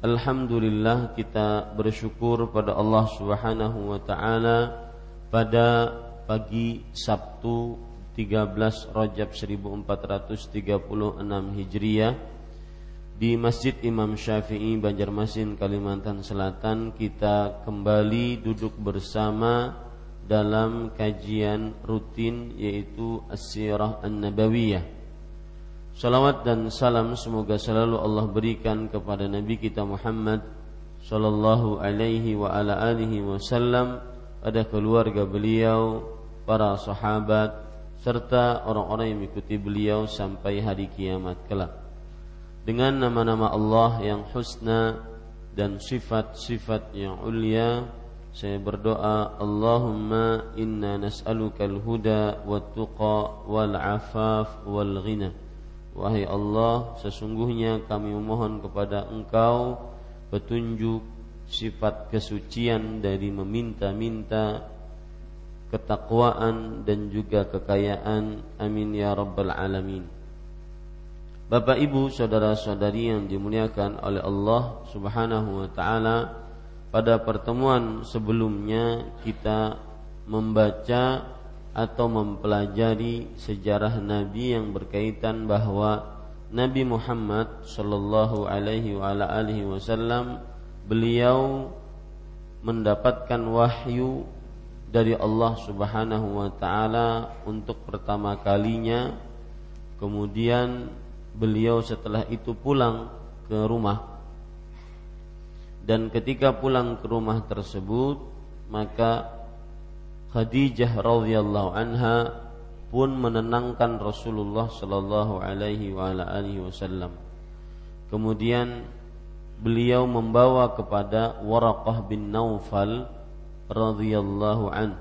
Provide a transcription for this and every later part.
Alhamdulillah kita bersyukur pada Allah Subhanahu wa taala pada pagi Sabtu 13 Rajab 1436 Hijriah di Masjid Imam Syafi'i Banjarmasin Kalimantan Selatan. Kita kembali duduk bersama dalam kajian rutin yaitu As-Sirah An-Nabawiyah Salawat dan salam semoga selalu Allah berikan kepada Nabi kita Muhammad Sallallahu alaihi wa ala alihi wasallam Pada keluarga beliau Para sahabat Serta orang-orang yang mengikuti beliau Sampai hari kiamat kelak. Dengan nama-nama Allah yang husna Dan sifat-sifat yang ulia Saya berdoa Allahumma inna nas'aluka al-huda Wa-tuqa wal-afaf wal-ghina Wahai Allah, sesungguhnya kami memohon kepada Engkau petunjuk sifat kesucian dari meminta-minta ketakwaan dan juga kekayaan. Amin ya rabbal alamin. Bapak Ibu, saudara-saudari yang dimuliakan oleh Allah Subhanahu wa taala, pada pertemuan sebelumnya kita membaca atau mempelajari sejarah Nabi yang berkaitan bahwa Nabi Muhammad Shallallahu Alaihi Wasallam beliau mendapatkan wahyu dari Allah Subhanahu Wa Taala untuk pertama kalinya, kemudian beliau setelah itu pulang ke rumah. Dan ketika pulang ke rumah tersebut maka Khadijah radhiyallahu anha pun menenangkan Rasulullah sallallahu alaihi wa ala alihi wasallam. Kemudian beliau membawa kepada Waraqah bin Naufal radhiyallahu an.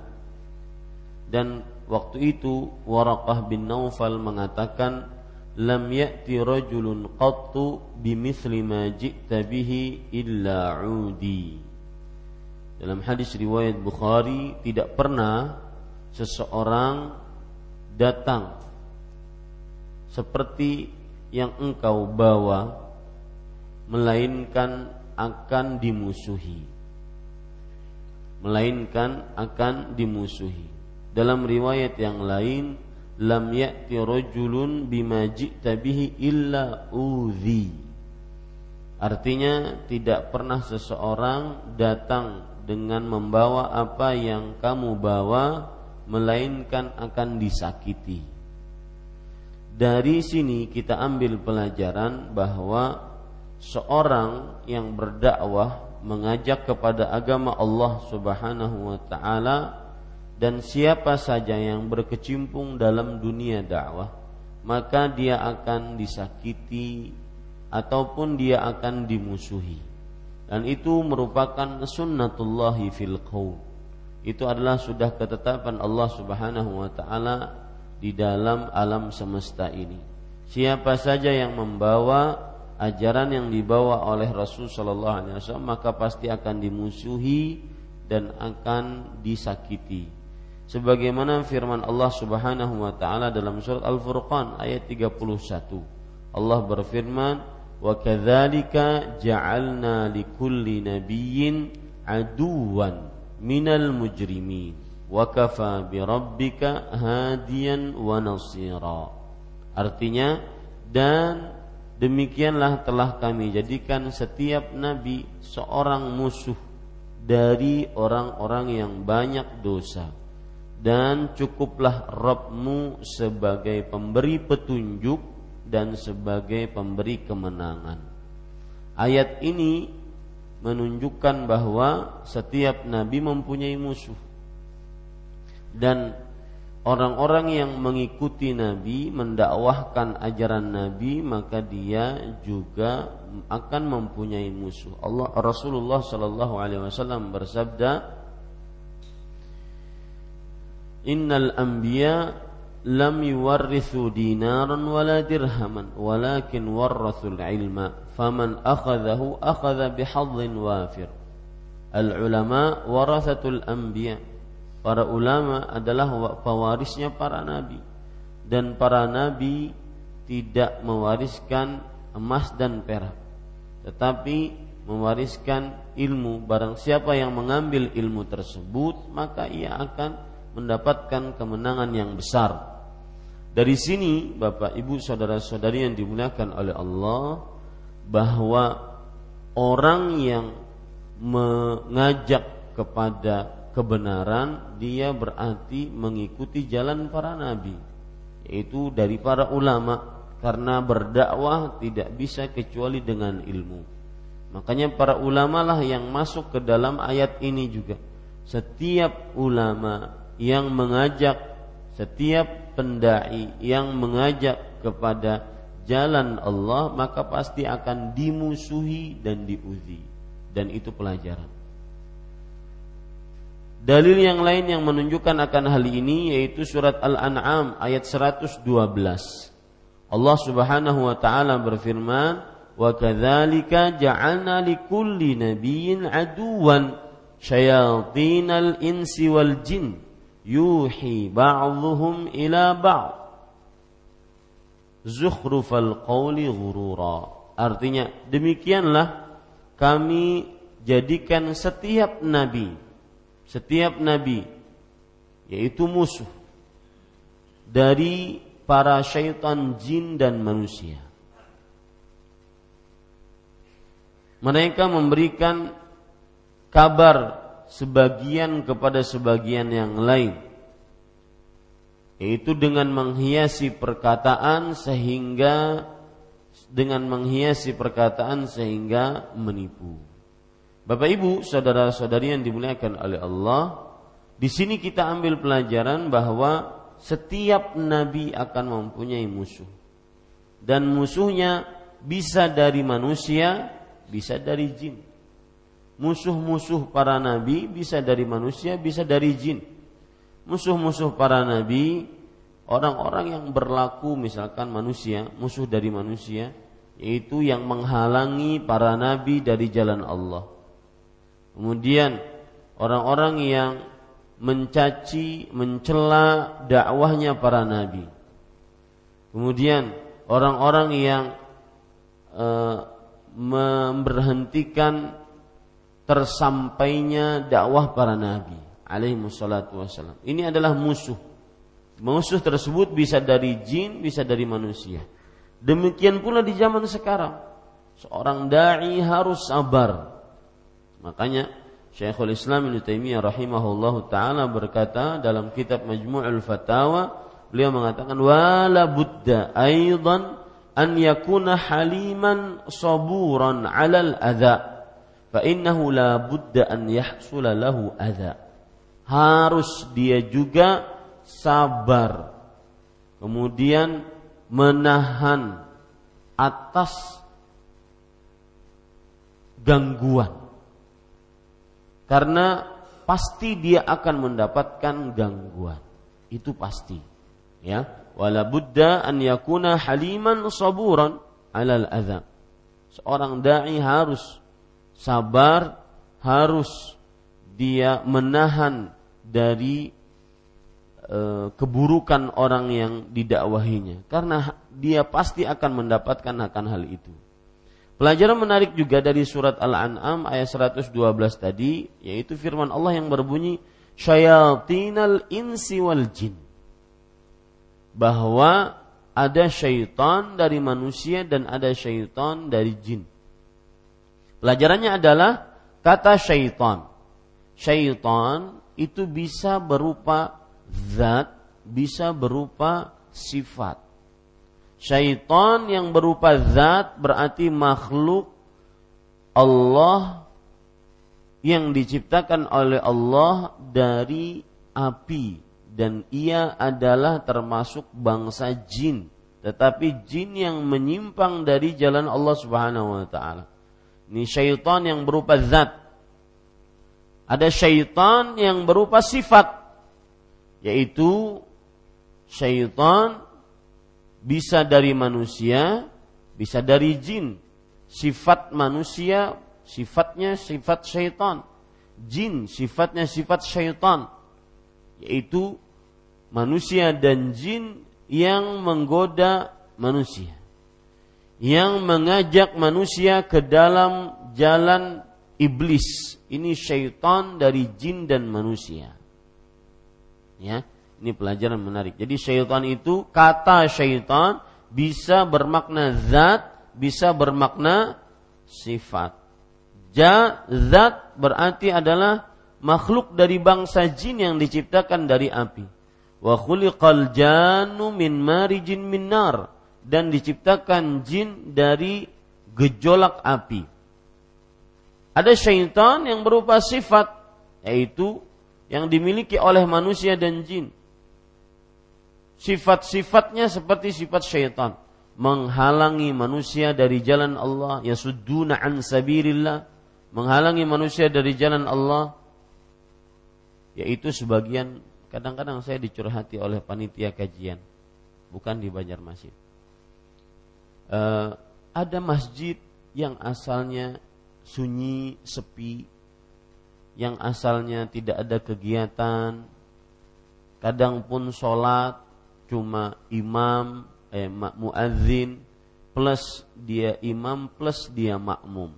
Dan waktu itu Waraqah bin Naufal mengatakan lam ya'ti rajulun qattu bimithli ma ji'ta bihi illa 'udi dalam hadis riwayat Bukhari tidak pernah seseorang datang seperti yang engkau bawa melainkan akan dimusuhi. Melainkan akan dimusuhi. Dalam riwayat yang lain lam ya'ti rajulun bima ji'ta illa udhi. Artinya tidak pernah seseorang datang dengan membawa apa yang kamu bawa melainkan akan disakiti. Dari sini kita ambil pelajaran bahwa seorang yang berdakwah mengajak kepada agama Allah Subhanahu wa taala dan siapa saja yang berkecimpung dalam dunia dakwah maka dia akan disakiti ataupun dia akan dimusuhi dan itu merupakan sunnatullahi fil qaum itu adalah sudah ketetapan Allah Subhanahu wa taala di dalam alam semesta ini siapa saja yang membawa ajaran yang dibawa oleh Rasul Shallallahu Alaihi Wasallam maka pasti akan dimusuhi dan akan disakiti. Sebagaimana firman Allah Subhanahu wa taala dalam surat Al-Furqan ayat 31. Allah berfirman, "Wa kadzalika ja'alna likulli nabiyyin aduwan minal mujrimin wa kafa bi rabbika hadiyan wa nasira." Artinya dan Demikianlah telah kami jadikan setiap nabi seorang musuh dari orang-orang yang banyak dosa dan cukuplah Rabbmu sebagai pemberi petunjuk dan sebagai pemberi kemenangan. Ayat ini menunjukkan bahwa setiap nabi mempunyai musuh dan orang-orang yang mengikuti Nabi mendakwahkan ajaran Nabi maka dia juga akan mempunyai musuh. Allah Rasulullah Shallallahu Alaihi Wasallam bersabda, Innal anbiya lam yuwarrithu dinaran wala dirhaman walakin warrathul ilma faman akhadahu akhadha bihadhin wafir. Al ulama warathatul anbiya Para ulama adalah pewarisnya para nabi. Dan para nabi tidak mewariskan emas dan perak tetapi mewariskan ilmu. Barang siapa yang mengambil ilmu tersebut maka ia akan mendapatkan kemenangan yang besar dari sini Bapak Ibu saudara-saudari yang dimuliakan oleh Allah bahwa orang yang mengajak kepada kebenaran dia berarti mengikuti jalan para nabi yaitu dari para ulama karena berdakwah tidak bisa kecuali dengan ilmu. Makanya para ulama lah yang masuk ke dalam ayat ini juga. Setiap ulama yang mengajak setiap pendai yang mengajak kepada jalan Allah maka pasti akan dimusuhi dan diuji. Dan itu pelajaran. Dalil yang lain yang menunjukkan akan hal ini yaitu surat Al-An'am ayat 112. Allah Subhanahu wa taala berfirman, "Wa kadzalika ja'alna likulli nabiyyin aduwan syayatinal insi wal jin yuhi ba'dhuhum ila ba'd." Zukhrufal qawli ghurura. Artinya, demikianlah kami jadikan setiap nabi setiap nabi yaitu musuh dari para syaitan jin dan manusia. Mereka memberikan kabar sebagian kepada sebagian yang lain yaitu dengan menghiasi perkataan sehingga dengan menghiasi perkataan sehingga menipu. Bapak Ibu, saudara-saudari yang dimuliakan oleh Allah, di sini kita ambil pelajaran bahwa setiap nabi akan mempunyai musuh. Dan musuhnya bisa dari manusia, bisa dari jin. Musuh-musuh para nabi bisa dari manusia, bisa dari jin. Musuh-musuh para nabi orang-orang yang berlaku misalkan manusia, musuh dari manusia, yaitu yang menghalangi para nabi dari jalan Allah Kemudian orang-orang yang mencaci, mencela dakwahnya para nabi. Kemudian orang-orang yang e, memberhentikan tersampainya dakwah para nabi alaihi wassalatu wassalam. Ini adalah musuh. Musuh tersebut bisa dari jin, bisa dari manusia. Demikian pula di zaman sekarang. Seorang dai harus sabar Makanya Syekhul Islam Ibnu Taimiyah rahimahullah taala berkata dalam kitab Majmu'ul Fatawa beliau mengatakan wala budda aidan an yakuna haliman saburan 'alal adza fa innahu la budda an yahsula lahu. Harus dia juga sabar. Kemudian menahan atas gangguan. Karena pasti dia akan mendapatkan gangguan. Itu pasti. Ya, wala budda an yakuna haliman saburan alal adza. Seorang dai harus sabar, harus dia menahan dari e, keburukan orang yang didakwahinya karena dia pasti akan mendapatkan akan hal itu. Pelajaran menarik juga dari surat Al-An'am ayat 112 tadi yaitu firman Allah yang berbunyi syayatinal insi wal jin bahwa ada syaitan dari manusia dan ada syaitan dari jin. Pelajarannya adalah kata syaitan. Syaitan itu bisa berupa zat, bisa berupa sifat. Syaitan yang berupa zat berarti makhluk Allah yang diciptakan oleh Allah dari api dan ia adalah termasuk bangsa jin tetapi jin yang menyimpang dari jalan Allah Subhanahu wa taala. Ini syaitan yang berupa zat. Ada syaitan yang berupa sifat yaitu syaitan bisa dari manusia, bisa dari jin. Sifat manusia sifatnya sifat syaitan. Jin sifatnya sifat syaitan yaitu manusia dan jin yang menggoda manusia yang mengajak manusia ke dalam jalan iblis. Ini syaitan dari jin dan manusia. Ya ini pelajaran menarik. Jadi syaitan itu kata syaitan bisa bermakna zat bisa bermakna sifat. Ja zat berarti adalah makhluk dari bangsa jin yang diciptakan dari api. Wa khuliqal janu min marijin min nar dan diciptakan jin dari gejolak api. Ada syaitan yang berupa sifat yaitu yang dimiliki oleh manusia dan jin. Sifat-sifatnya seperti sifat syaitan, menghalangi manusia dari jalan Allah, yasudduna an sabirillah, menghalangi manusia dari jalan Allah, yaitu sebagian kadang-kadang saya dicurhati oleh panitia kajian bukan di Banjarmasin e, ada masjid yang asalnya sunyi sepi yang asalnya tidak ada kegiatan kadang pun sholat cuma imam eh muadzin plus dia imam plus dia makmum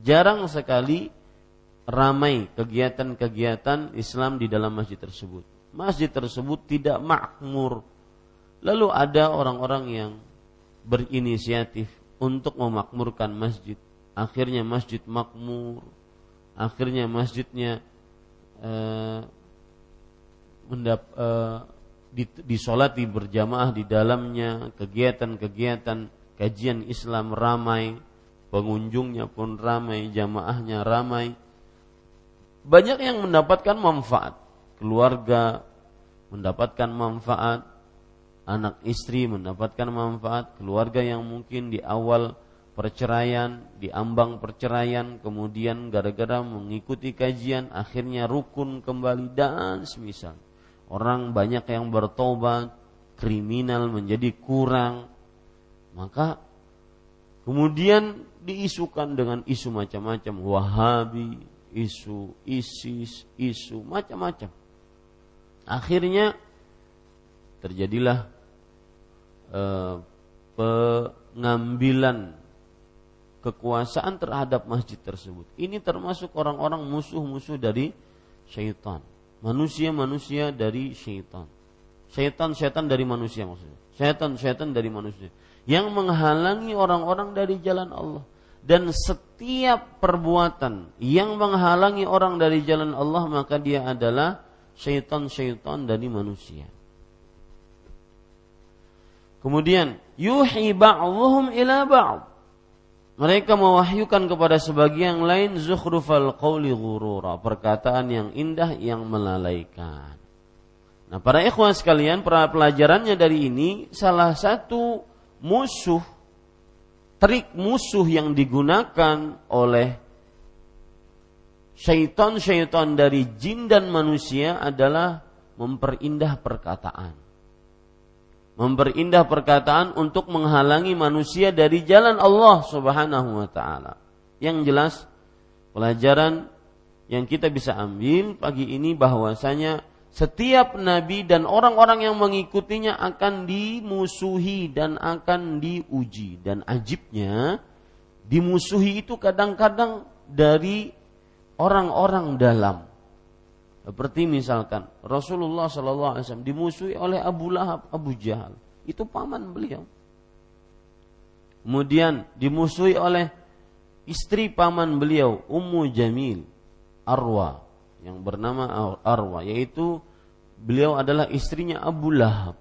jarang sekali ramai kegiatan-kegiatan Islam di dalam masjid tersebut. Masjid tersebut tidak makmur. Lalu ada orang-orang yang berinisiatif untuk memakmurkan masjid. Akhirnya masjid makmur. Akhirnya masjidnya eh, mendap, eh, disolati berjamaah di dalamnya. Kegiatan-kegiatan kajian Islam ramai. Pengunjungnya pun ramai, jamaahnya ramai banyak yang mendapatkan manfaat. Keluarga mendapatkan manfaat, anak istri mendapatkan manfaat, keluarga yang mungkin di awal perceraian, di ambang perceraian, kemudian gara-gara mengikuti kajian akhirnya rukun kembali dan semisal. Orang banyak yang bertobat, kriminal menjadi kurang. Maka kemudian diisukan dengan isu macam-macam Wahabi, isu ISIS, isu macam-macam. Akhirnya terjadilah eh, pengambilan kekuasaan terhadap masjid tersebut. Ini termasuk orang-orang musuh-musuh dari syaitan. Manusia-manusia dari syaitan. Syaitan-syaitan dari manusia maksudnya. Syaitan-syaitan dari manusia. Yang menghalangi orang-orang dari jalan Allah dan setiap perbuatan yang menghalangi orang dari jalan Allah maka dia adalah syaitan-syaitan dari manusia. Kemudian yuhi ba'dhum ila ba'd. mereka mewahyukan kepada sebagian lain zukhrufal qawli ghurura, perkataan yang indah yang melalaikan. Nah, para ikhwan sekalian, pelajarannya dari ini salah satu musuh trik musuh yang digunakan oleh syaitan-syaitan dari jin dan manusia adalah memperindah perkataan memperindah perkataan untuk menghalangi manusia dari jalan Allah Subhanahu wa taala. Yang jelas pelajaran yang kita bisa ambil pagi ini bahwasanya setiap nabi dan orang-orang yang mengikutinya akan dimusuhi dan akan diuji dan ajibnya dimusuhi itu kadang-kadang dari orang-orang dalam seperti misalkan Rasulullah Shallallahu Alaihi Wasallam dimusuhi oleh Abu Lahab, Abu Jahal, itu paman beliau. Kemudian dimusuhi oleh istri paman beliau, Ummu Jamil, Arwa, yang bernama Arwa, yaitu beliau adalah istrinya Abu Lahab.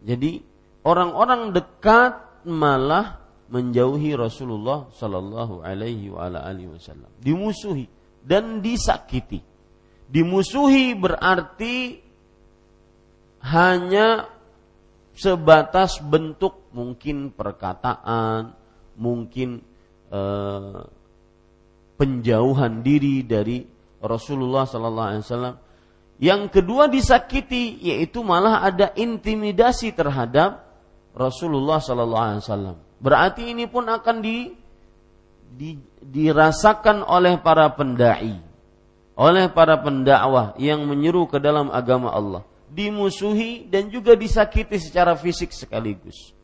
Jadi orang-orang dekat malah menjauhi Rasulullah Shallallahu Alaihi Wasallam, dimusuhi dan disakiti. Dimusuhi berarti hanya sebatas bentuk mungkin perkataan, mungkin eh, penjauhan diri dari Rasulullah Sallallahu Alaihi Wasallam. Yang kedua disakiti yaitu malah ada intimidasi terhadap Rasulullah Sallallahu Alaihi Wasallam. Berarti ini pun akan di, di, dirasakan oleh para pendai oleh para pendakwah yang menyeru ke dalam agama Allah, dimusuhi dan juga disakiti secara fisik sekaligus.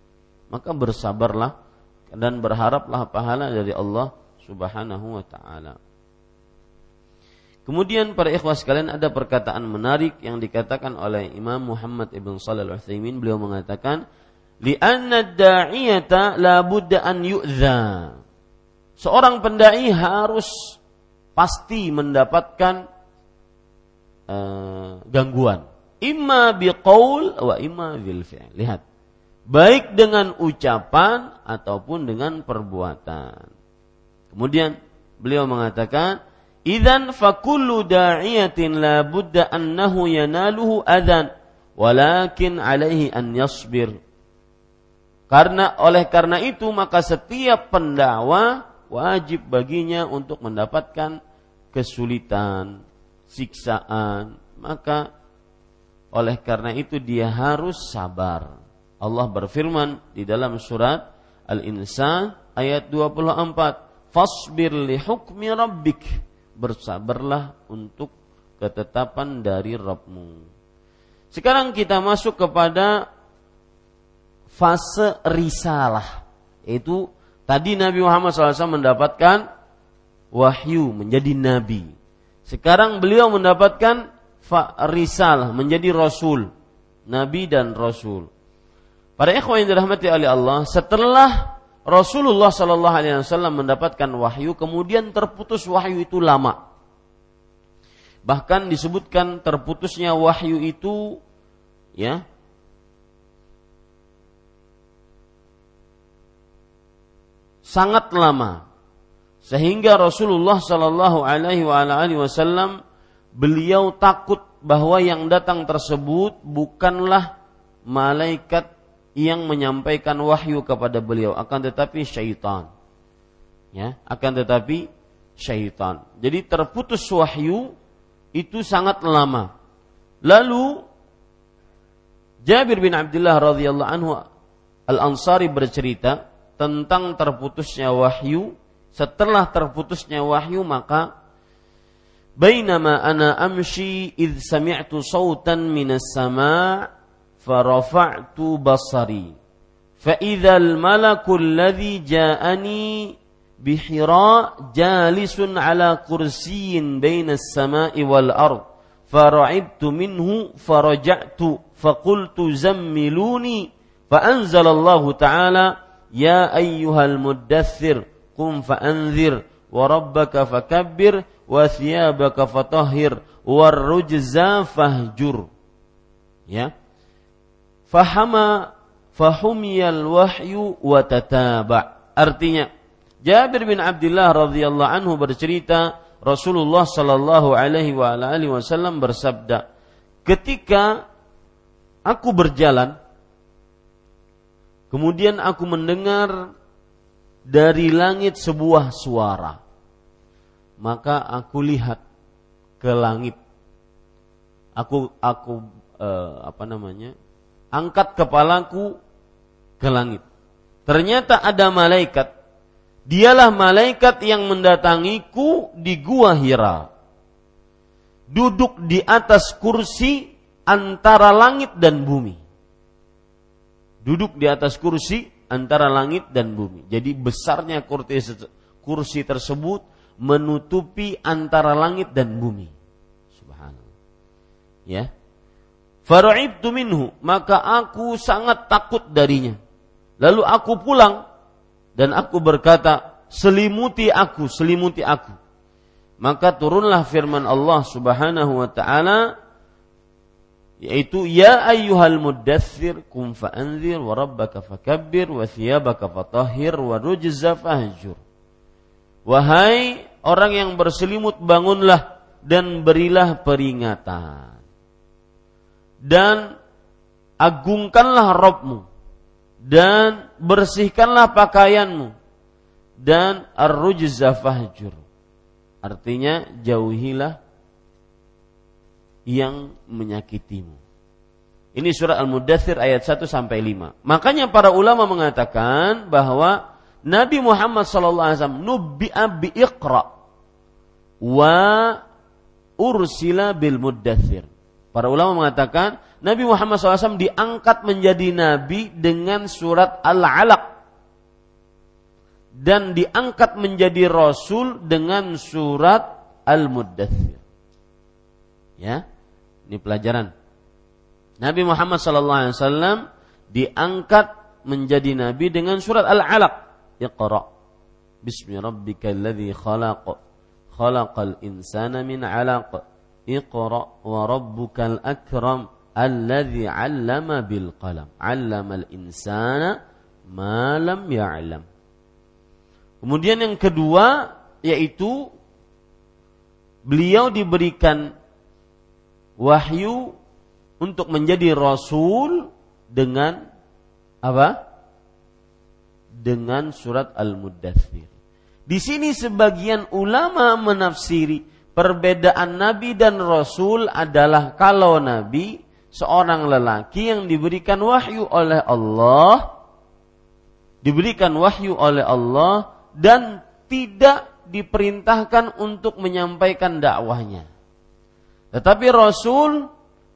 Maka bersabarlah dan berharaplah pahala dari Allah Subhanahu wa taala. Kemudian para ikhwah sekalian ada perkataan menarik yang dikatakan oleh Imam Muhammad Ibn Shalih Al-Utsaimin beliau mengatakan li'anna da'iyata la budda an yu'dha. Seorang pendai harus pasti mendapatkan uh, gangguan. Imma biqaul wa imma bil fi'l. Lihat. Baik dengan ucapan ataupun dengan perbuatan. Kemudian beliau mengatakan, "Idzan fakullu da'iyatin la budda annahu yanaluhu adan, walakin alaihi an yasbir." Karena oleh karena itu maka setiap pendakwa wajib baginya untuk mendapatkan kesulitan, siksaan, maka oleh karena itu dia harus sabar. Allah berfirman di dalam surat Al-Insan ayat 24, "Fasbir li hukmi rabbik." Bersabarlah untuk ketetapan dari Rabbmu. Sekarang kita masuk kepada fase risalah, yaitu tadi Nabi Muhammad SAW mendapatkan wahyu menjadi nabi. Sekarang beliau mendapatkan risalah menjadi rasul, nabi dan rasul. Para ikhwan yang dirahmati oleh Allah, setelah Rasulullah Shallallahu Alaihi Wasallam mendapatkan wahyu, kemudian terputus wahyu itu lama. Bahkan disebutkan terputusnya wahyu itu, ya, sangat lama sehingga Rasulullah Shallallahu Alaihi Wasallam beliau takut bahwa yang datang tersebut bukanlah malaikat yang menyampaikan wahyu kepada beliau, akan tetapi syaitan. Ya, akan tetapi syaitan. Jadi terputus wahyu itu sangat lama. Lalu Jabir bin Abdullah radhiyallahu anhu Al-Ansari bercerita tentang terputusnya wahyu setelah terputusnya wahyu maka bainama ana amshi id sami'tu sautan minas sama' farafa'tu basari. Fa idzal malaku alladhi ja'ani bihira jalisun ala kursiyin bainas sama'i wal ard. Fara'ibtu minhu faraja'tu faqultu zammiluni fa anzalallahu ta'ala Ya ayyuhal المدثر قم fa'anzir وربك فكبر fakabbir فطهر fatahhir war fahjur. Ya. Fahama fahumiyal wahyu. Artinya Jabir bin Abdullah radhiyallahu anhu bercerita Rasulullah shallallahu alaihi wa wasallam bersabda, "Ketika aku berjalan, kemudian aku mendengar dari langit sebuah suara. Maka aku lihat ke langit. Aku aku eh, apa namanya? Angkat kepalaku ke langit. Ternyata ada malaikat Dialah malaikat yang mendatangiku di gua Hira. Duduk di atas kursi antara langit dan bumi. Duduk di atas kursi antara langit dan bumi. Jadi besarnya kursi, tersebut menutupi antara langit dan bumi. Subhanallah. Ya. Fara'ibtu minhu, maka aku sangat takut darinya. Lalu aku pulang dan aku berkata, selimuti aku, selimuti aku. Maka turunlah firman Allah Subhanahu wa taala yaitu ya ayyuhal muddathir kum fa'anzir wa rabbaka fakabbir wa thiyabaka fatahhir wa rujza fahjur. Wahai orang yang berselimut bangunlah dan berilah peringatan. Dan agungkanlah Rabbmu dan bersihkanlah pakaianmu dan ar-rujza fahjur. Artinya jauhilah yang menyakitimu. Ini surat Al-Mudathir ayat 1 sampai 5. Makanya para ulama mengatakan bahwa Nabi Muhammad sallallahu alaihi wasallam nubbi'a bi iqra wa ursila bil mudathir. Para ulama mengatakan Nabi Muhammad SAW diangkat menjadi nabi dengan surat Al-Alaq dan diangkat menjadi rasul dengan surat Al-Muddathir. Ya, ini pelajaran. Nabi Muhammad SAW diangkat menjadi nabi dengan surat Al-Alaq. Iqra. Bismi rabbikal ladzi khalaq. Khalaqal insana min 'alaq. Iqra wa rabbukal akram alladzi 'allama bil qalam 'allama al insana ma lam ya'lam kemudian yang kedua yaitu beliau diberikan wahyu untuk menjadi rasul dengan apa? Dengan surat Al-Muddathir. Di sini sebagian ulama menafsiri perbedaan nabi dan rasul adalah kalau nabi seorang lelaki yang diberikan wahyu oleh Allah diberikan wahyu oleh Allah dan tidak diperintahkan untuk menyampaikan dakwahnya. Tetapi Rasul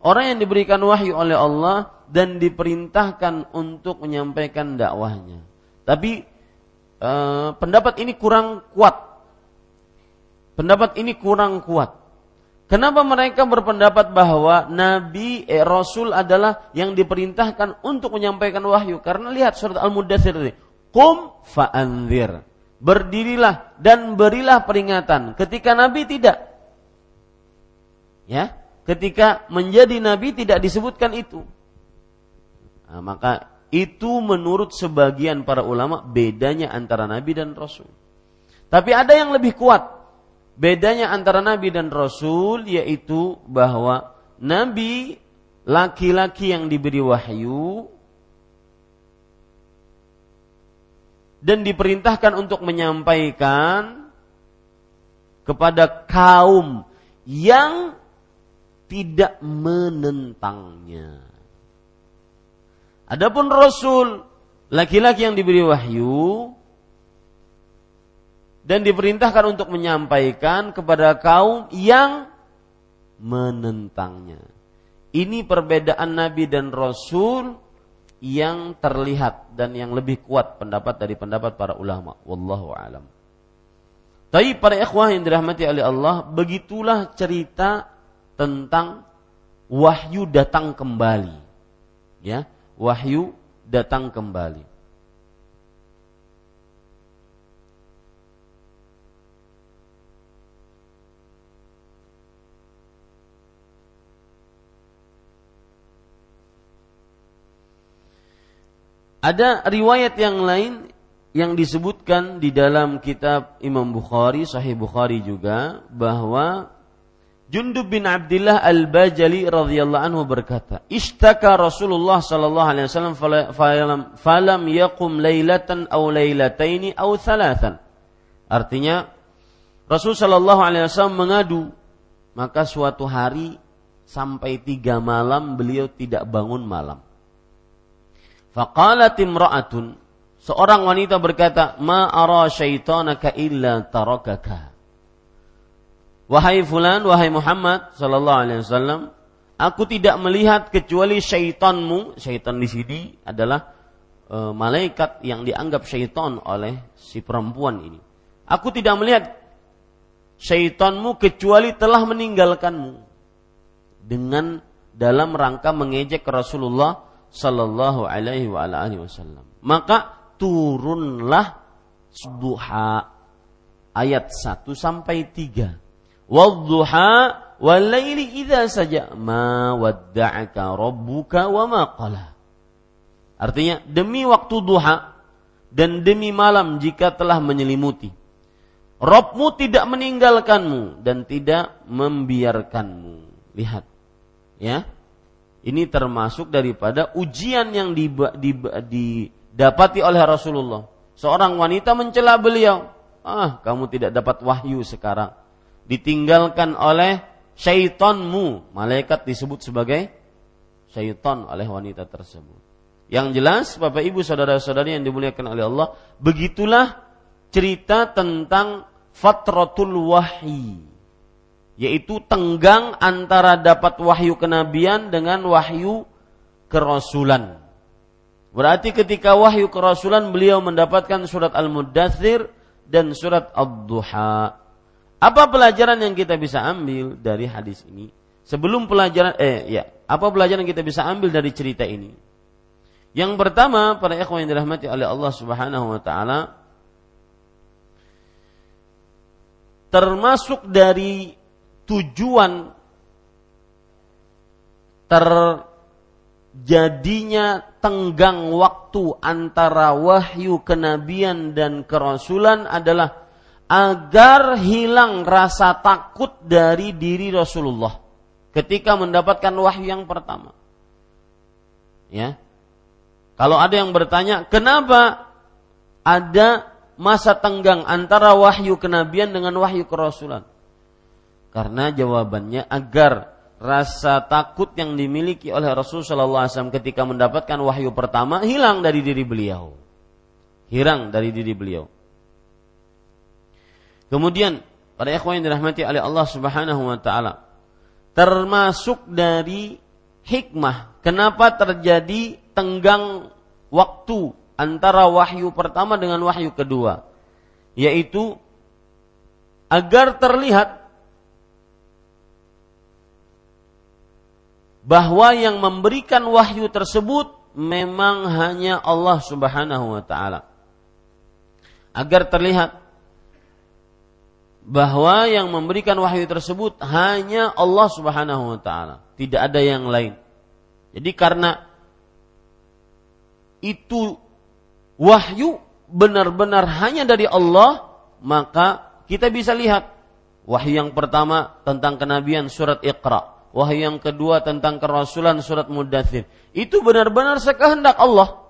orang yang diberikan wahyu oleh Allah dan diperintahkan untuk menyampaikan dakwahnya. Tapi eh, pendapat ini kurang kuat. Pendapat ini kurang kuat. Kenapa mereka berpendapat bahwa Nabi eh, Rasul adalah yang diperintahkan untuk menyampaikan wahyu? Karena lihat surat Al-Mudathir ini. Kum fa'anzir. Berdirilah dan berilah peringatan. Ketika Nabi tidak. Ya, ketika menjadi Nabi tidak disebutkan itu. Nah, maka itu menurut sebagian para ulama bedanya antara Nabi dan Rasul. Tapi ada yang lebih kuat Bedanya antara nabi dan rasul yaitu bahwa nabi laki-laki yang diberi wahyu dan diperintahkan untuk menyampaikan kepada kaum yang tidak menentangnya. Adapun rasul laki-laki yang diberi wahyu dan diperintahkan untuk menyampaikan kepada kaum yang menentangnya. Ini perbedaan Nabi dan Rasul yang terlihat dan yang lebih kuat pendapat dari pendapat para ulama. Wallahu alam. Tapi para ikhwah yang dirahmati oleh Allah, begitulah cerita tentang wahyu datang kembali. Ya, wahyu datang kembali. Ada riwayat yang lain yang disebutkan di dalam kitab Imam Bukhari, Sahih Bukhari juga bahwa Jundub bin Abdullah Al-Bajali radhiyallahu anhu berkata, "Ishtaka Rasulullah sallallahu alaihi wasallam falam falam yaqum lailatan aw lailataini aw thalathan." Artinya Rasul sallallahu alaihi wasallam mengadu, maka suatu hari sampai tiga malam beliau tidak bangun malam. Faqalat imra'atun Seorang wanita berkata, "Ma ara syaitanaka illa tarakaka." Wahai fulan, wahai Muhammad sallallahu alaihi wasallam, aku tidak melihat kecuali syaitanmu. Syaitan di sini adalah e, malaikat yang dianggap syaitan oleh si perempuan ini. Aku tidak melihat syaitanmu kecuali telah meninggalkanmu dengan dalam rangka mengejek Rasulullah sallallahu alaihi wa alihi wasallam. Maka turunlah duha ayat 1 sampai 3. Wadduha walaili idza saja ma wadda'aka rabbuka wa ma. Artinya demi waktu duha dan demi malam jika telah menyelimuti. Robmu tidak meninggalkanmu dan tidak membiarkanmu. Lihat, ya. Ini termasuk daripada ujian yang di, di, di dapati oleh Rasulullah. Seorang wanita mencela beliau. Ah, kamu tidak dapat wahyu sekarang. Ditinggalkan oleh syaitanmu. Malaikat disebut sebagai syaitan oleh wanita tersebut. Yang jelas, Bapak Ibu saudara-saudari yang dimuliakan oleh Allah, begitulah cerita tentang fatratul wahyi. Yaitu tenggang antara dapat wahyu kenabian dengan wahyu kerasulan. Berarti ketika wahyu kerasulan beliau mendapatkan surat Al-Muddathir dan surat Ad-Duha. Apa pelajaran yang kita bisa ambil dari hadis ini? Sebelum pelajaran eh ya, apa pelajaran yang kita bisa ambil dari cerita ini? Yang pertama, para ikhwan yang dirahmati oleh Allah Subhanahu wa taala termasuk dari tujuan ter jadinya tenggang waktu antara wahyu kenabian dan kerasulan adalah agar hilang rasa takut dari diri Rasulullah ketika mendapatkan wahyu yang pertama. Ya. Kalau ada yang bertanya, kenapa ada masa tenggang antara wahyu kenabian dengan wahyu kerasulan? Karena jawabannya agar rasa takut yang dimiliki oleh Rasul Shallallahu Alaihi ketika mendapatkan wahyu pertama hilang dari diri beliau, hilang dari diri beliau. Kemudian pada ikhwan yang dirahmati oleh Allah Subhanahu Wa Taala, termasuk dari hikmah kenapa terjadi tenggang waktu antara wahyu pertama dengan wahyu kedua, yaitu agar terlihat bahwa yang memberikan wahyu tersebut memang hanya Allah Subhanahu wa taala. Agar terlihat bahwa yang memberikan wahyu tersebut hanya Allah Subhanahu wa taala, tidak ada yang lain. Jadi karena itu wahyu benar-benar hanya dari Allah, maka kita bisa lihat wahyu yang pertama tentang kenabian surat Iqra wahyu yang kedua tentang kerasulan surat Mudathir. Itu benar-benar sekehendak Allah.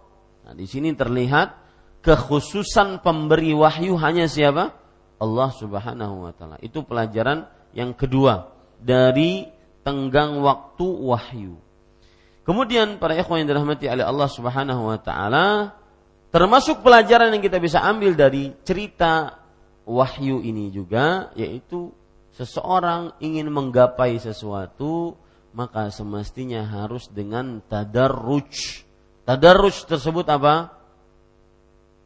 Nah, di sini terlihat kekhususan pemberi wahyu hanya siapa? Allah Subhanahu wa taala. Itu pelajaran yang kedua dari tenggang waktu wahyu. Kemudian para ikhwan yang dirahmati oleh Allah Subhanahu wa taala, termasuk pelajaran yang kita bisa ambil dari cerita wahyu ini juga yaitu seseorang ingin menggapai sesuatu maka semestinya harus dengan tadarruj. Tadarruj tersebut apa?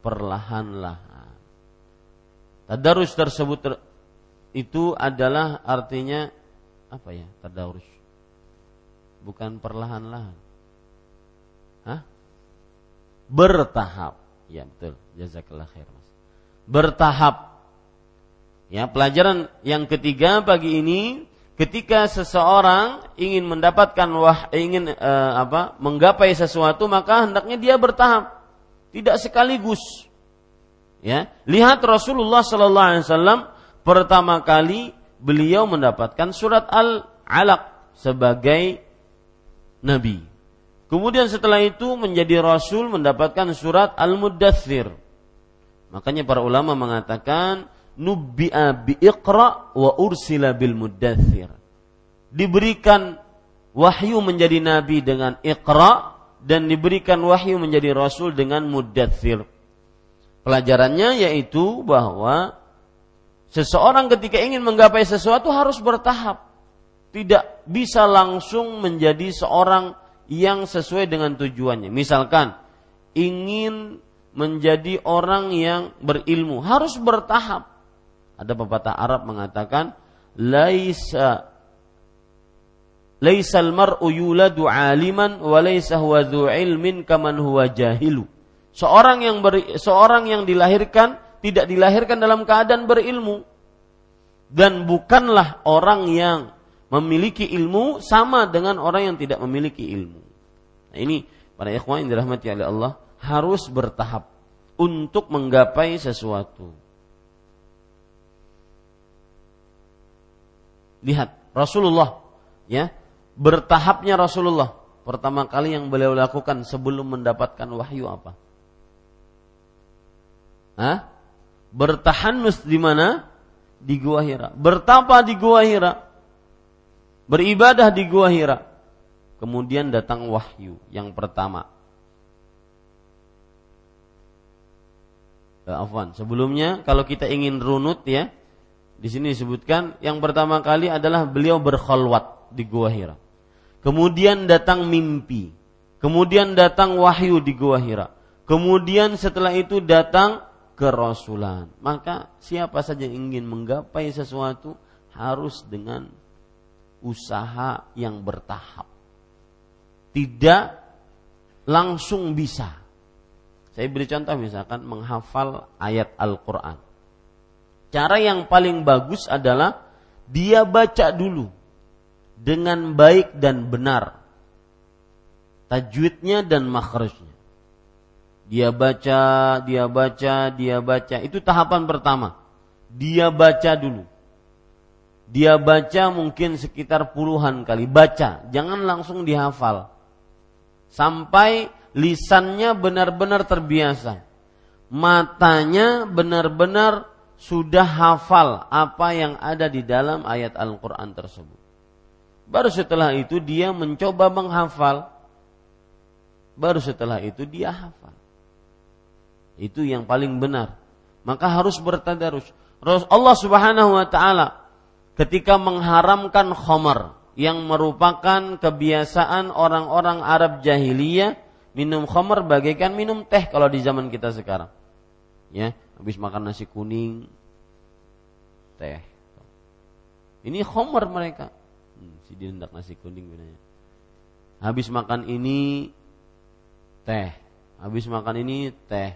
Perlahan-lahan. Tadarruj tersebut ter, itu adalah artinya apa ya? Tadarruj. Bukan perlahan-lahan. Hah? Bertahap. Ya betul. Jazakallah khair, Mas. Bertahap Ya, pelajaran yang ketiga pagi ini ketika seseorang ingin mendapatkan wah ingin uh, apa? menggapai sesuatu maka hendaknya dia bertahap, tidak sekaligus. Ya, lihat Rasulullah sallallahu alaihi wasallam pertama kali beliau mendapatkan surat Al-Alaq sebagai nabi. Kemudian setelah itu menjadi rasul mendapatkan surat Al-Muddathir. Makanya para ulama mengatakan nubbi'a bi iqra wa ursila bil muddathir. Diberikan wahyu menjadi nabi dengan iqra dan diberikan wahyu menjadi rasul dengan muddathir. Pelajarannya yaitu bahwa seseorang ketika ingin menggapai sesuatu harus bertahap. Tidak bisa langsung menjadi seorang yang sesuai dengan tujuannya. Misalkan ingin menjadi orang yang berilmu harus bertahap. Ada pepatah Arab mengatakan laisa laisal mar'u yuladu aliman wa laisa huwa ilmin kaman huwa jahilu. Seorang yang ber, seorang yang dilahirkan tidak dilahirkan dalam keadaan berilmu dan bukanlah orang yang memiliki ilmu sama dengan orang yang tidak memiliki ilmu. Nah, ini para ikhwan yang dirahmati oleh Allah harus bertahap untuk menggapai sesuatu. Lihat Rasulullah ya, bertahapnya Rasulullah. Pertama kali yang beliau lakukan sebelum mendapatkan wahyu apa? Hah? Bertahanus di mana? Di Gua Hira. Bertapa di Gua Hira. Beribadah di Gua Hira. Kemudian datang wahyu yang pertama. Uh, afwan. Sebelumnya kalau kita ingin runut ya, di sini disebutkan yang pertama kali adalah beliau berkholwat di Gua Hira. Kemudian datang mimpi. Kemudian datang wahyu di Gua Hira. Kemudian setelah itu datang kerasulan. Maka siapa saja yang ingin menggapai sesuatu harus dengan usaha yang bertahap tidak langsung bisa. Saya beri contoh misalkan menghafal ayat Al-Quran. Cara yang paling bagus adalah dia baca dulu dengan baik dan benar. Tajwidnya dan makhrajnya. Dia baca, dia baca, dia baca. Itu tahapan pertama. Dia baca dulu. Dia baca mungkin sekitar puluhan kali. Baca, jangan langsung dihafal sampai lisannya benar-benar terbiasa. Matanya benar-benar sudah hafal apa yang ada di dalam ayat Al-Quran tersebut. Baru setelah itu dia mencoba menghafal. Baru setelah itu dia hafal. Itu yang paling benar. Maka harus bertadarus. Allah Subhanahu wa taala ketika mengharamkan khamar, yang merupakan kebiasaan orang-orang Arab jahiliyah minum khamr bagaikan minum teh kalau di zaman kita sekarang. Ya, habis makan nasi kuning teh. Ini khamr mereka. Hmm, si hendak nasi kuning binanya. Habis makan ini teh. Habis makan ini teh.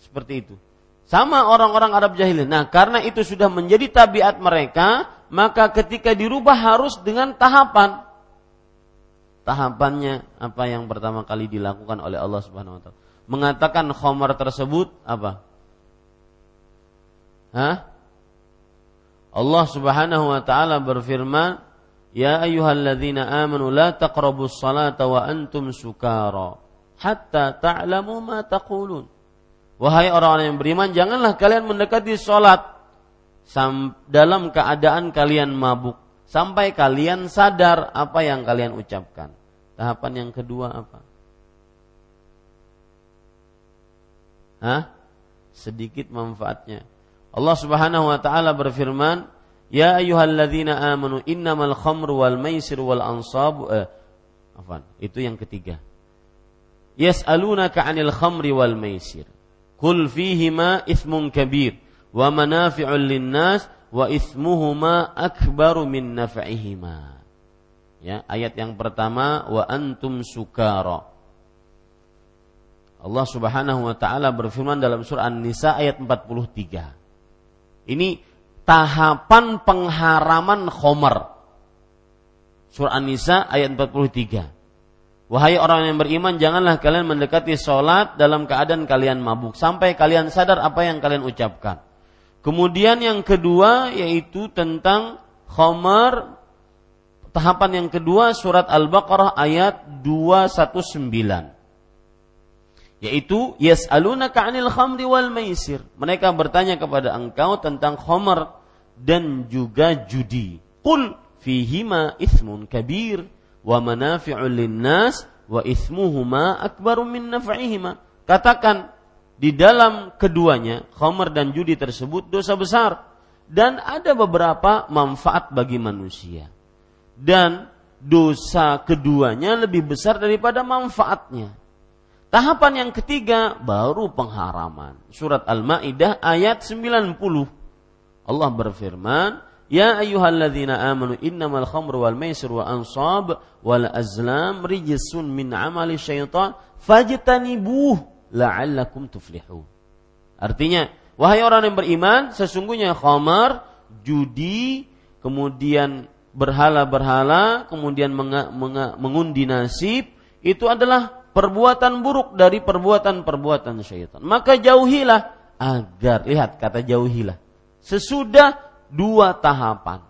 Seperti itu. Sama orang-orang Arab jahiliyah. Nah, karena itu sudah menjadi tabiat mereka, maka ketika dirubah harus dengan tahapan. Tahapannya apa yang pertama kali dilakukan oleh Allah Subhanahu wa taala? Mengatakan khamar tersebut apa? Hah? Allah Subhanahu wa taala berfirman, "Ya ayyuhalladzina amanu la taqrabus salata wa antum sukara hatta ta'lamu ma taqulun." Wahai orang-orang yang beriman, janganlah kalian mendekati salat dalam keadaan kalian mabuk sampai kalian sadar apa yang kalian ucapkan. Tahapan yang kedua apa? Hah? Sedikit manfaatnya. Allah Subhanahu wa taala berfirman, "Ya ayyuhalladzina amanu innamal khamru wal maisir wal ansab" eh, afan, itu yang ketiga. Yas'alunaka 'anil khamri wal maisir. Qul fihima ithmun kabir wa manafi'un linnas wa ismuhuma akbaru min naf'ihima. Ya, ayat yang pertama wa antum sukara. Allah Subhanahu wa taala berfirman dalam surah An-Nisa ayat 43. Ini tahapan pengharaman khomer. Surah An-Nisa ayat 43. Wahai orang yang beriman, janganlah kalian mendekati sholat dalam keadaan kalian mabuk. Sampai kalian sadar apa yang kalian ucapkan. Kemudian yang kedua yaitu tentang khamar. Tahapan yang kedua surat Al-Baqarah ayat 219. Yaitu yas'alunaka 'anil khamri wal maisir. Mereka bertanya kepada engkau tentang khamar dan juga judi. Qul fihima ithmun kabir wa manafi'ul linnas wa ismuhuma akbaru min naf'ihima. Katakan di dalam keduanya khamr dan judi tersebut dosa besar dan ada beberapa manfaat bagi manusia. Dan dosa keduanya lebih besar daripada manfaatnya. Tahapan yang ketiga baru pengharaman. Surat Al-Maidah ayat 90. Allah berfirman, Ya ayyuhalladzina amanu innamal khamru wal maisir wa ansab wal azlam rijsun min amali syaitan fajtanibuh la'allakum tuflihun. Artinya, wahai orang yang beriman, sesungguhnya khamar, judi, kemudian berhala-berhala, kemudian menga, menga, mengundi nasib, itu adalah perbuatan buruk dari perbuatan-perbuatan syaitan. Maka jauhilah agar lihat kata jauhilah. Sesudah dua tahapan.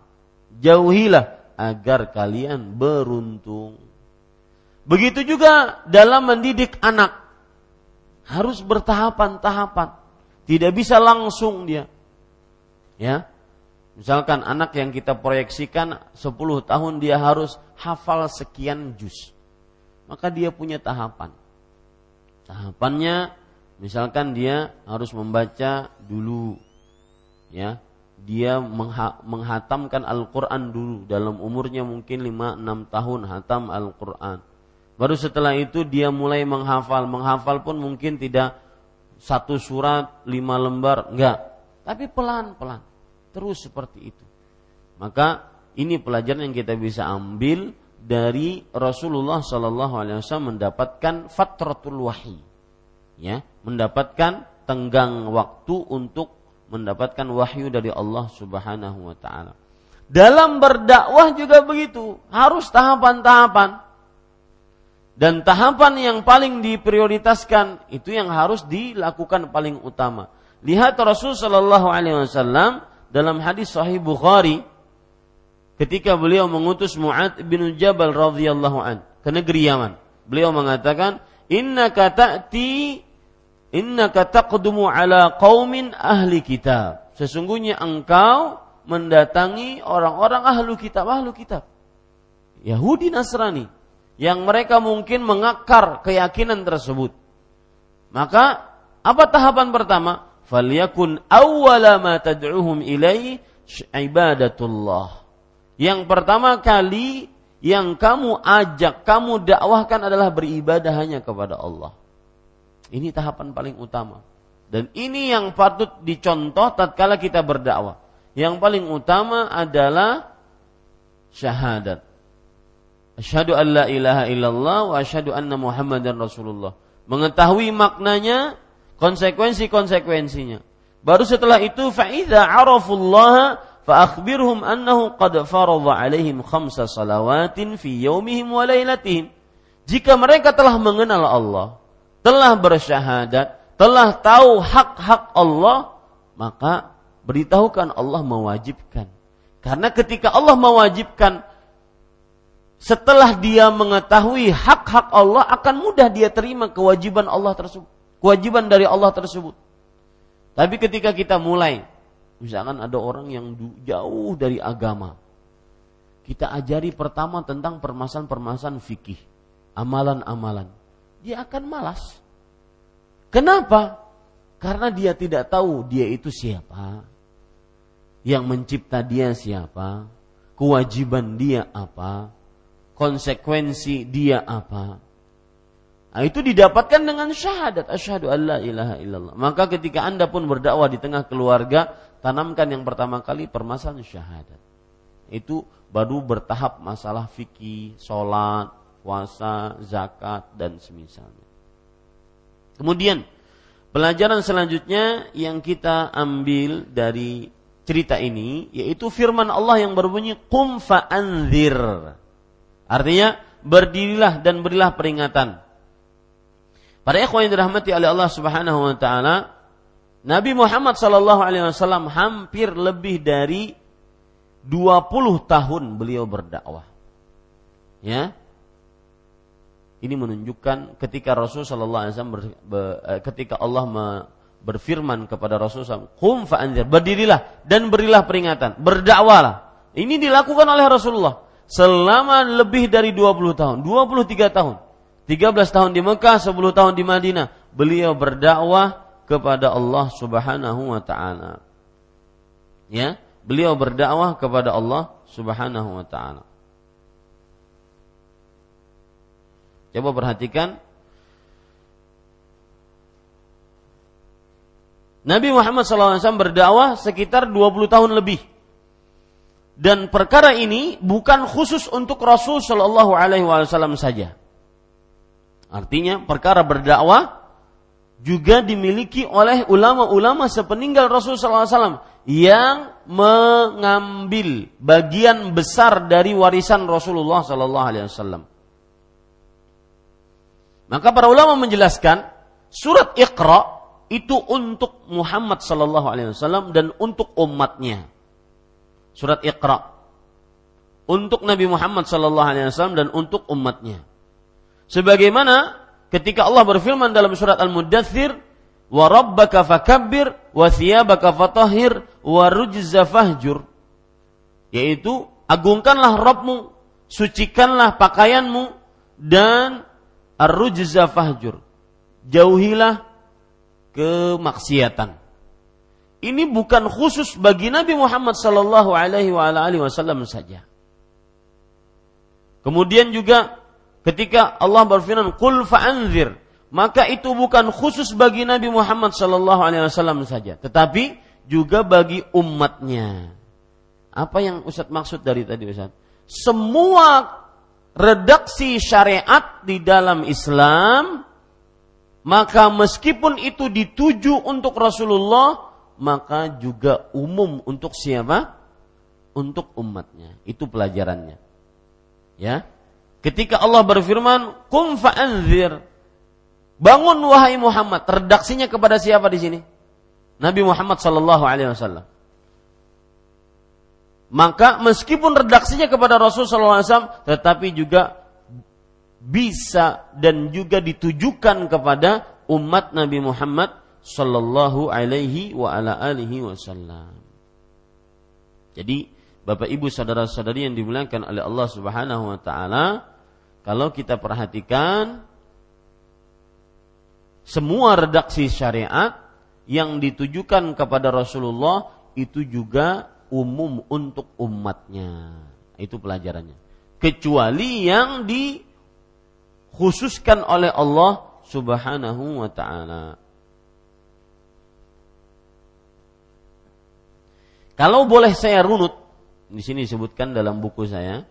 Jauhilah agar kalian beruntung. Begitu juga dalam mendidik anak. Harus bertahapan-tahapan. Tidak bisa langsung dia. Ya. Misalkan anak yang kita proyeksikan 10 tahun dia harus hafal sekian juz. Maka dia punya tahapan. Tahapannya misalkan dia harus membaca dulu ya dia menghatamkan Al-Quran dulu dalam umurnya mungkin 5-6 tahun hatam Al-Quran. Baru setelah itu dia mulai menghafal. Menghafal pun mungkin tidak satu surat, lima lembar, enggak. Tapi pelan-pelan. Terus seperti itu. Maka ini pelajaran yang kita bisa ambil dari Rasulullah Sallallahu Alaihi Wasallam mendapatkan fatratul wahyi, ya, mendapatkan tenggang waktu untuk mendapatkan wahyu dari Allah Subhanahu wa taala. Dalam berdakwah juga begitu, harus tahapan-tahapan. Dan tahapan yang paling diprioritaskan itu yang harus dilakukan paling utama. Lihat Rasul Shallallahu Alaihi Wasallam dalam hadis Sahih Bukhari ketika beliau mengutus Muad bin Jabal radhiyallahu an ke negeri Yaman. Beliau mengatakan, Inna ta'ti Innaka taqdumu ala qaumin ahli kitab. Sesungguhnya engkau mendatangi orang-orang ahlu kitab, ahlu kitab. Yahudi Nasrani yang mereka mungkin mengakar keyakinan tersebut. Maka apa tahapan pertama? Falyakun awwala ma tad'uhum ilaihi ibadatullah. Yang pertama kali yang kamu ajak, kamu dakwahkan adalah beribadah hanya kepada Allah. Ini tahapan paling utama. Dan ini yang patut dicontoh tatkala kita berdakwah. Yang paling utama adalah syahadat. Asyhadu an la ilaha illallah wa asyhadu anna Muhammadan Rasulullah. Mengetahui maknanya, konsekuensi-konsekuensinya. Baru setelah itu faida arafullah fa akhbirhum annahu qad faradha alaihim khamsa salawatin fi yaumihim wa lailatihim. Jika mereka telah mengenal Allah, telah bersyahadat, telah tahu hak-hak Allah, maka beritahukan Allah mewajibkan. Karena ketika Allah mewajibkan, setelah dia mengetahui hak-hak Allah, akan mudah dia terima kewajiban Allah tersebut. Kewajiban dari Allah tersebut. Tapi ketika kita mulai, misalkan ada orang yang jauh dari agama, kita ajari pertama tentang permasalahan-permasalahan fikih, amalan-amalan dia akan malas. Kenapa? Karena dia tidak tahu dia itu siapa. Yang mencipta dia siapa? Kewajiban dia apa? Konsekuensi dia apa? Nah, itu didapatkan dengan syahadat asyhadu alla ilaha illallah. Maka ketika Anda pun berdakwah di tengah keluarga, tanamkan yang pertama kali permasalahan syahadat. Itu baru bertahap masalah fikih, sholat, puasa, zakat dan semisalnya. Kemudian pelajaran selanjutnya yang kita ambil dari cerita ini yaitu firman Allah yang berbunyi qum fa'anzir. Artinya berdirilah dan berilah peringatan. Para ikhwan yang dirahmati oleh Allah Subhanahu wa taala, Nabi Muhammad sallallahu alaihi wasallam hampir lebih dari 20 tahun beliau berdakwah. Ya. Ini menunjukkan ketika Rasul sallallahu alaihi wasallam ber, ber, eh, ketika Allah me, berfirman kepada Rasul SAW, "Qum fa'anzir." Berdirilah dan berilah peringatan, berdakwalah. Ini dilakukan oleh Rasulullah selama lebih dari 20 tahun, 23 tahun. 13 tahun di Mekah, 10 tahun di Madinah. Beliau berdakwah kepada Allah Subhanahu wa taala. Ya, beliau berdakwah kepada Allah Subhanahu wa taala. Coba perhatikan Nabi Muhammad SAW berdakwah sekitar 20 tahun lebih. Dan perkara ini bukan khusus untuk Rasul Shallallahu Alaihi Wasallam saja. Artinya perkara berdakwah juga dimiliki oleh ulama-ulama sepeninggal Rasul SAW yang mengambil bagian besar dari warisan Rasulullah SAW. Maka para ulama menjelaskan surat Iqra itu untuk Muhammad sallallahu alaihi wasallam dan untuk umatnya. Surat Iqra untuk Nabi Muhammad sallallahu alaihi wasallam dan untuk umatnya. Sebagaimana ketika Allah berfirman dalam surat Al-Muddathir, "Wa rabbaka fakabbir wa thiyabaka fatahhir wa rujza fahjur." Yaitu agungkanlah Rabbmu, sucikanlah pakaianmu dan ar-rujza fahjur. Jauhilah kemaksiatan. Ini bukan khusus bagi Nabi Muhammad sallallahu alaihi wasallam saja. Kemudian juga ketika Allah berfirman, "Qul fa'anzir", maka itu bukan khusus bagi Nabi Muhammad sallallahu alaihi wasallam saja, tetapi juga bagi umatnya. Apa yang Ustaz maksud dari tadi Ustaz? Semua redaksi syariat di dalam Islam maka meskipun itu dituju untuk Rasulullah, maka juga umum untuk siapa? Untuk umatnya. Itu pelajarannya. Ya. Ketika Allah berfirman, "Kum fa'anzir." Bangun wahai Muhammad. Redaksinya kepada siapa di sini? Nabi Muhammad sallallahu alaihi wasallam. Maka meskipun redaksinya kepada Rasul wasallam, tetapi juga bisa dan juga ditujukan kepada umat Nabi Muhammad sallallahu alaihi wa ala alihi wasallam. Jadi Bapak Ibu saudara-saudari yang dimuliakan oleh Allah Subhanahu wa taala, kalau kita perhatikan semua redaksi syariat yang ditujukan kepada Rasulullah itu juga umum untuk umatnya. Itu pelajarannya. Kecuali yang di khususkan oleh Allah Subhanahu wa taala. Kalau boleh saya runut, di sini disebutkan dalam buku saya,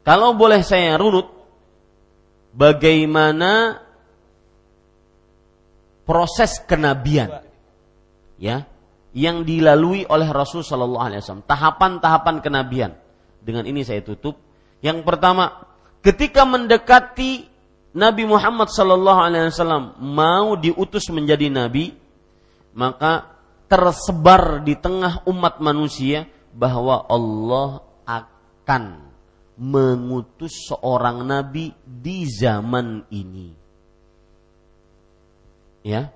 kalau boleh saya runut bagaimana proses kenabian ya yang dilalui oleh Rasul Shallallahu Alaihi Wasallam tahapan-tahapan kenabian dengan ini saya tutup yang pertama ketika mendekati Nabi Muhammad sallallahu alaihi wasallam mau diutus menjadi nabi, maka tersebar di tengah umat manusia bahwa Allah akan mengutus seorang nabi di zaman ini. Ya.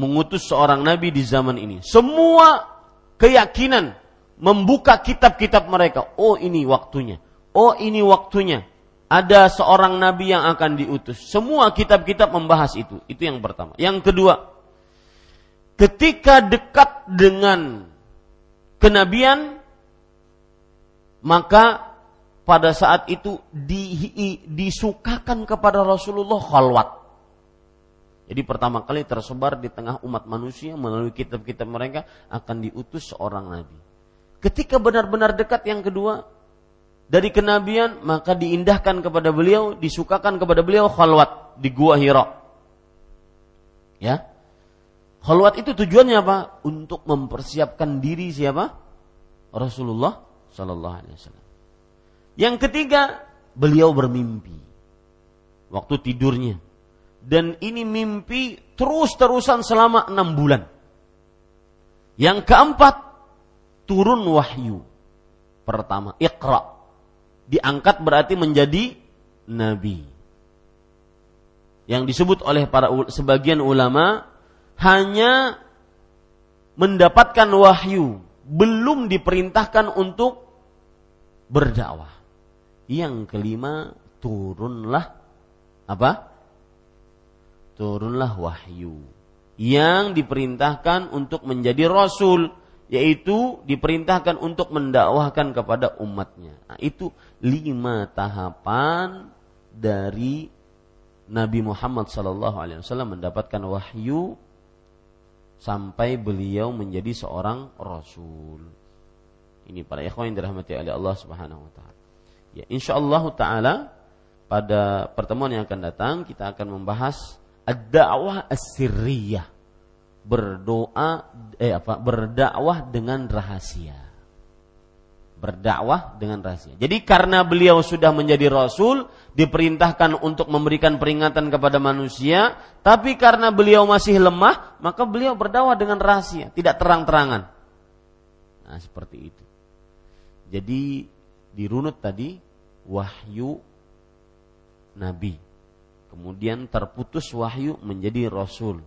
Mengutus seorang nabi di zaman ini. Semua keyakinan membuka kitab-kitab mereka. Oh ini waktunya. Oh ini waktunya. Ada seorang nabi yang akan diutus. Semua kitab-kitab membahas itu. Itu yang pertama. Yang kedua, ketika dekat dengan kenabian, maka pada saat itu di, disukakan kepada Rasulullah khalwat. Jadi pertama kali tersebar di tengah umat manusia melalui kitab-kitab mereka akan diutus seorang nabi. Ketika benar-benar dekat yang kedua dari kenabian maka diindahkan kepada beliau, disukakan kepada beliau khalwat di gua Hira. Ya. Khalwat itu tujuannya apa? Untuk mempersiapkan diri siapa? Rasulullah Shallallahu alaihi wasallam. Yang ketiga, beliau bermimpi waktu tidurnya. Dan ini mimpi terus-terusan selama enam bulan. Yang keempat, turun wahyu. Pertama, Iqra. Diangkat berarti menjadi nabi. Yang disebut oleh para sebagian ulama hanya mendapatkan wahyu, belum diperintahkan untuk berdakwah. Yang kelima, turunlah apa? Turunlah wahyu yang diperintahkan untuk menjadi rasul yaitu diperintahkan untuk mendakwahkan kepada umatnya. Nah, itu lima tahapan dari Nabi Muhammad Wasallam mendapatkan wahyu sampai beliau menjadi seorang rasul. Ini para ikhwan yang dirahmati oleh Allah Subhanahu Wa Taala. Ya, insya Allah Taala pada pertemuan yang akan datang kita akan membahas ad-da'wah as-sirriyah. Berdoa eh apa? Berdakwah dengan rahasia. Berdakwah dengan rahasia. Jadi karena beliau sudah menjadi rasul, diperintahkan untuk memberikan peringatan kepada manusia, tapi karena beliau masih lemah, maka beliau berdakwah dengan rahasia, tidak terang-terangan. Nah, seperti itu. Jadi dirunut tadi wahyu nabi Kemudian terputus wahyu menjadi rasul.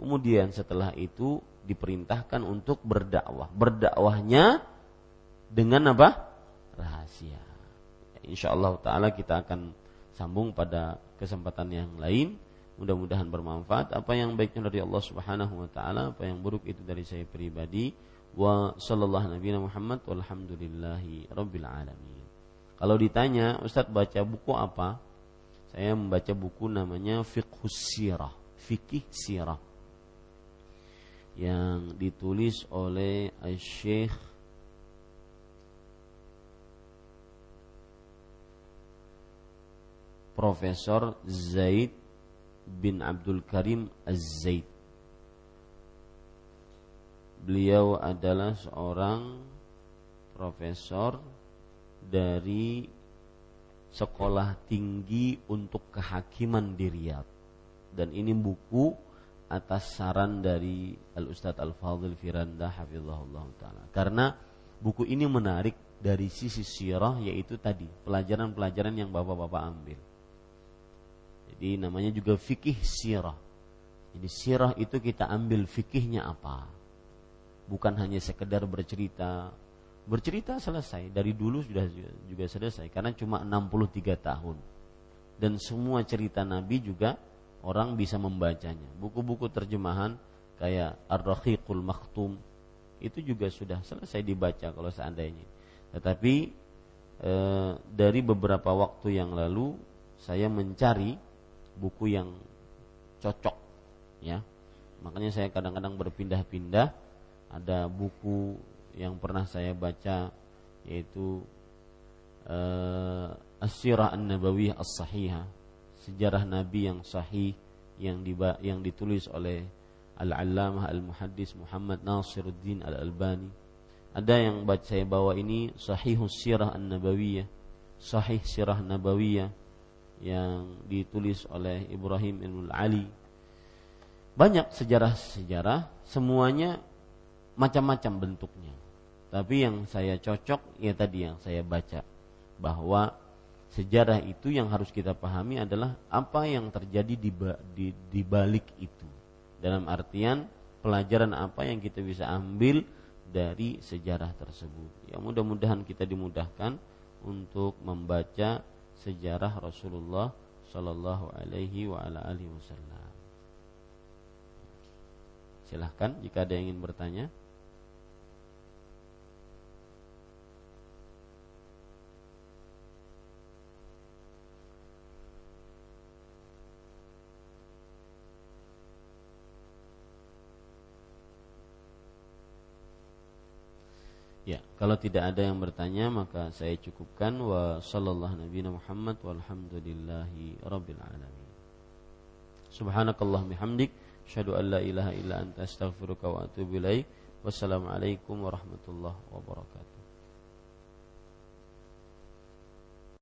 Kemudian setelah itu diperintahkan untuk berdakwah. Berdakwahnya dengan apa? Rahasia. Insya Allah Taala kita akan sambung pada kesempatan yang lain. Mudah-mudahan bermanfaat. Apa yang baiknya dari Allah Subhanahu Wa Taala, apa yang buruk itu dari saya pribadi. Wa sallallahu Nabi Muhammad walhamdulillahi rabbil alamin. Kalau ditanya, Ustadz baca buku apa? Saya membaca buku namanya Fiqhus Sirah, Fikih Sirah yang ditulis oleh Syekh Profesor Zaid bin Abdul Karim Az-Zaid. Beliau adalah seorang profesor dari sekolah tinggi untuk kehakiman di Riyadh. Dan ini buku atas saran dari Al Ustadz Al Fadil Firanda hafizahullah taala. Karena buku ini menarik dari sisi sirah yaitu tadi pelajaran-pelajaran yang Bapak-bapak ambil. Jadi namanya juga fikih sirah. Jadi sirah itu kita ambil fikihnya apa? Bukan hanya sekedar bercerita Bercerita selesai dari dulu sudah juga selesai karena cuma 63 tahun. Dan semua cerita Nabi juga orang bisa membacanya. Buku-buku terjemahan kayak Ar-Rahiqul Maktum itu juga sudah selesai dibaca kalau seandainya. Tetapi e, dari beberapa waktu yang lalu saya mencari buku yang cocok ya. Makanya saya kadang-kadang berpindah-pindah ada buku yang pernah saya baca yaitu uh, As-Sirah An-Nabawiyah As-Sahihah, sejarah Nabi yang sahih yang diba yang ditulis oleh Al-Allamah Al-Muhaddis Muhammad Nasiruddin Al-Albani. Ada yang baca saya bawa ini Sahihus Sirah An-Nabawiyah, Sahih Sirah Nabawiyah yang ditulis oleh Ibrahim Ibn Ali. Banyak sejarah-sejarah, semuanya macam-macam bentuknya. Tapi yang saya cocok ya tadi yang saya baca bahwa sejarah itu yang harus kita pahami adalah apa yang terjadi di, di, di balik itu. Dalam artian pelajaran apa yang kita bisa ambil dari sejarah tersebut. Ya mudah-mudahan kita dimudahkan untuk membaca sejarah Rasulullah Shallallahu Alaihi Wasallam. Silahkan jika ada yang ingin bertanya. Ya, kalau tidak ada yang bertanya maka saya cukupkan wa sallallahu nabi Muhammad walhamdulillahi rabbil alamin. Subhanakallah bihamdik asyhadu an la ilaha illa anta astaghfiruka wa atubu ilaik. Wassalamualaikum warahmatullahi wabarakatuh.